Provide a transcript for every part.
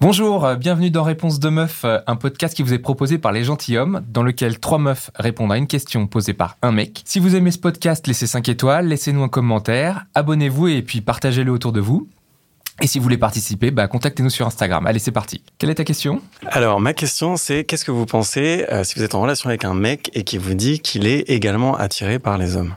Bonjour, euh, bienvenue dans Réponse de Meuf, euh, un podcast qui vous est proposé par les gentilshommes, dans lequel trois meufs répondent à une question posée par un mec. Si vous aimez ce podcast, laissez 5 étoiles, laissez-nous un commentaire, abonnez-vous et puis partagez-le autour de vous. Et si vous voulez participer, bah, contactez-nous sur Instagram. Allez, c'est parti. Quelle est ta question? Alors, ma question, c'est qu'est-ce que vous pensez euh, si vous êtes en relation avec un mec et qui vous dit qu'il est également attiré par les hommes?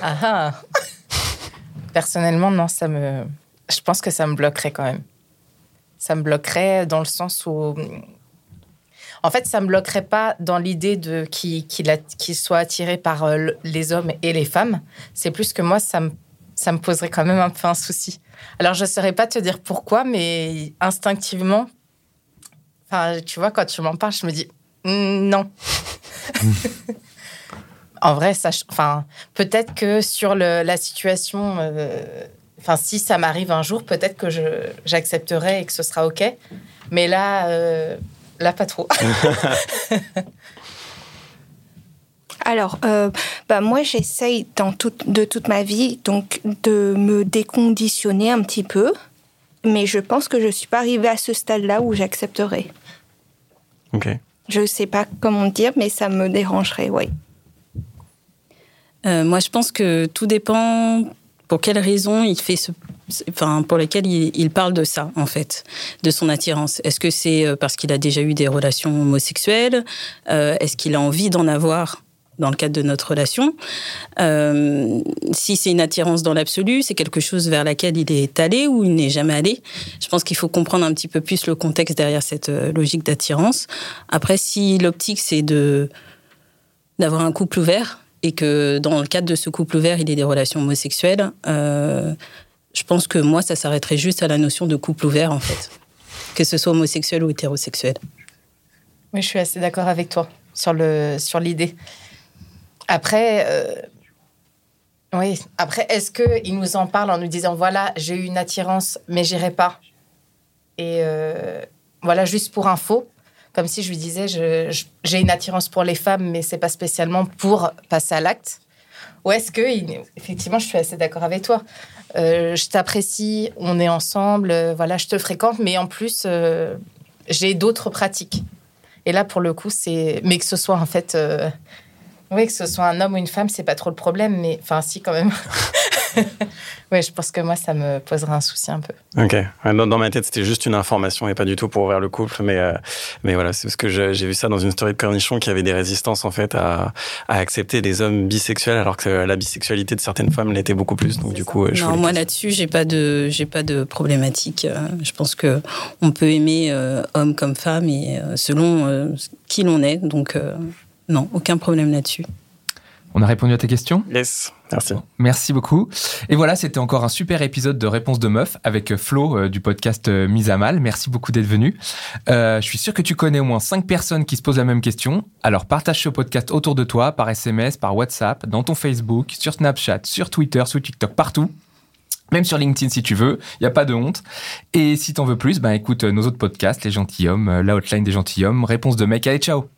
Ah ah. Personnellement, non, ça me. Je pense que ça me bloquerait quand même. Ça me bloquerait dans le sens où. En fait, ça me bloquerait pas dans l'idée de qu'il qu'il soit attiré par euh, le- les hommes et les femmes. C'est plus que moi, ça me, ça me poserait quand même un peu un souci. Alors, je ne saurais pas te dire pourquoi, mais instinctivement, enfin, tu vois, quand tu m'en parles, je me dis Hmm, non. en vrai, ça, enfin, peut-être que sur le- la situation, euh, enfin, si ça m'arrive un jour, peut-être que je- j'accepterai et que ce sera OK. Mais là, euh, là, pas trop. Alors, euh, bah moi, j'essaye dans toute- de toute ma vie donc de me déconditionner un petit peu, mais je pense que je suis pas arrivée à ce stade-là où j'accepterai. Ok. Je sais pas comment dire, mais ça me dérangerait, oui. Euh, moi, je pense que tout dépend pour quelles raisons il fait ce, enfin, pour lesquelles il, parle de ça, en fait, de son attirance. Est-ce que c'est euh, parce qu'il a déjà eu des relations homosexuelles Euh, Est-ce qu'il a envie d'en avoir dans le cadre de notre relation Si c'est une attirance dans l'absolu, c'est quelque chose vers laquelle il est allé ou il n'est jamais allé. Je pense qu'il faut comprendre un petit peu plus le contexte derrière cette logique d'attirance. Après, si l'optique c'est d'avoir un couple ouvert et que dans le cadre de ce couple ouvert, il ait des relations homosexuelles, euh, je pense que moi, ça s'arrêterait juste à la notion de couple ouvert, en fait. Que ce soit homosexuel ou hétérosexuel. Oui, je suis assez d'accord avec toi sur le sur l'idée. Après, euh, oui. Après, est-ce que il nous en parle en nous disant voilà, j'ai eu une attirance, mais j'irai pas. Et euh, voilà, juste pour info, comme si je lui disais j'ai une attirance pour les femmes, mais c'est pas spécialement pour passer à l'acte. Ou est-ce que, effectivement, je suis assez d'accord avec toi. Euh, je t'apprécie, on est ensemble, euh, voilà, je te fréquente, mais en plus, euh, j'ai d'autres pratiques. Et là, pour le coup, c'est. Mais que ce soit en fait. Oui, que ce soit un homme ou une femme, c'est pas trop le problème, mais. Enfin, si, quand même. oui, je pense que moi, ça me poserait un souci un peu. Ok. Ouais, Dans, dans ma tête, c'était juste une information et pas du tout pour ouvrir le couple. Mais, euh, mais voilà, c'est parce que j'ai vu ça dans une story de Cornichon qui avait des résistances en fait à, à accepter des hommes bisexuels alors que la bisexualité de certaines femmes l'était beaucoup plus. Donc du coup, euh, je Non, moi là-dessus, j'ai pas de, j'ai pas de problématique. Euh, Je pense que on peut aimer euh, homme comme femme et euh, selon euh, qui l'on est. Donc euh, non, aucun problème là-dessus. On a répondu à tes questions Yes, merci. Merci beaucoup. Et voilà, c'était encore un super épisode de Réponse de Meuf avec Flo euh, du podcast euh, Mise à Mal. Merci beaucoup d'être venu. Euh, je suis sûr que tu connais au moins 5 personnes qui se posent la même question. Alors partage ce podcast autour de toi, par SMS, par WhatsApp, dans ton Facebook, sur Snapchat, sur Twitter, sur TikTok, partout. Même sur LinkedIn si tu veux, il n'y a pas de honte. Et si t'en veux plus, ben écoute nos autres podcasts, Les Gentilhommes, la hotline des Gentilhommes, Réponse de mec. Allez, ciao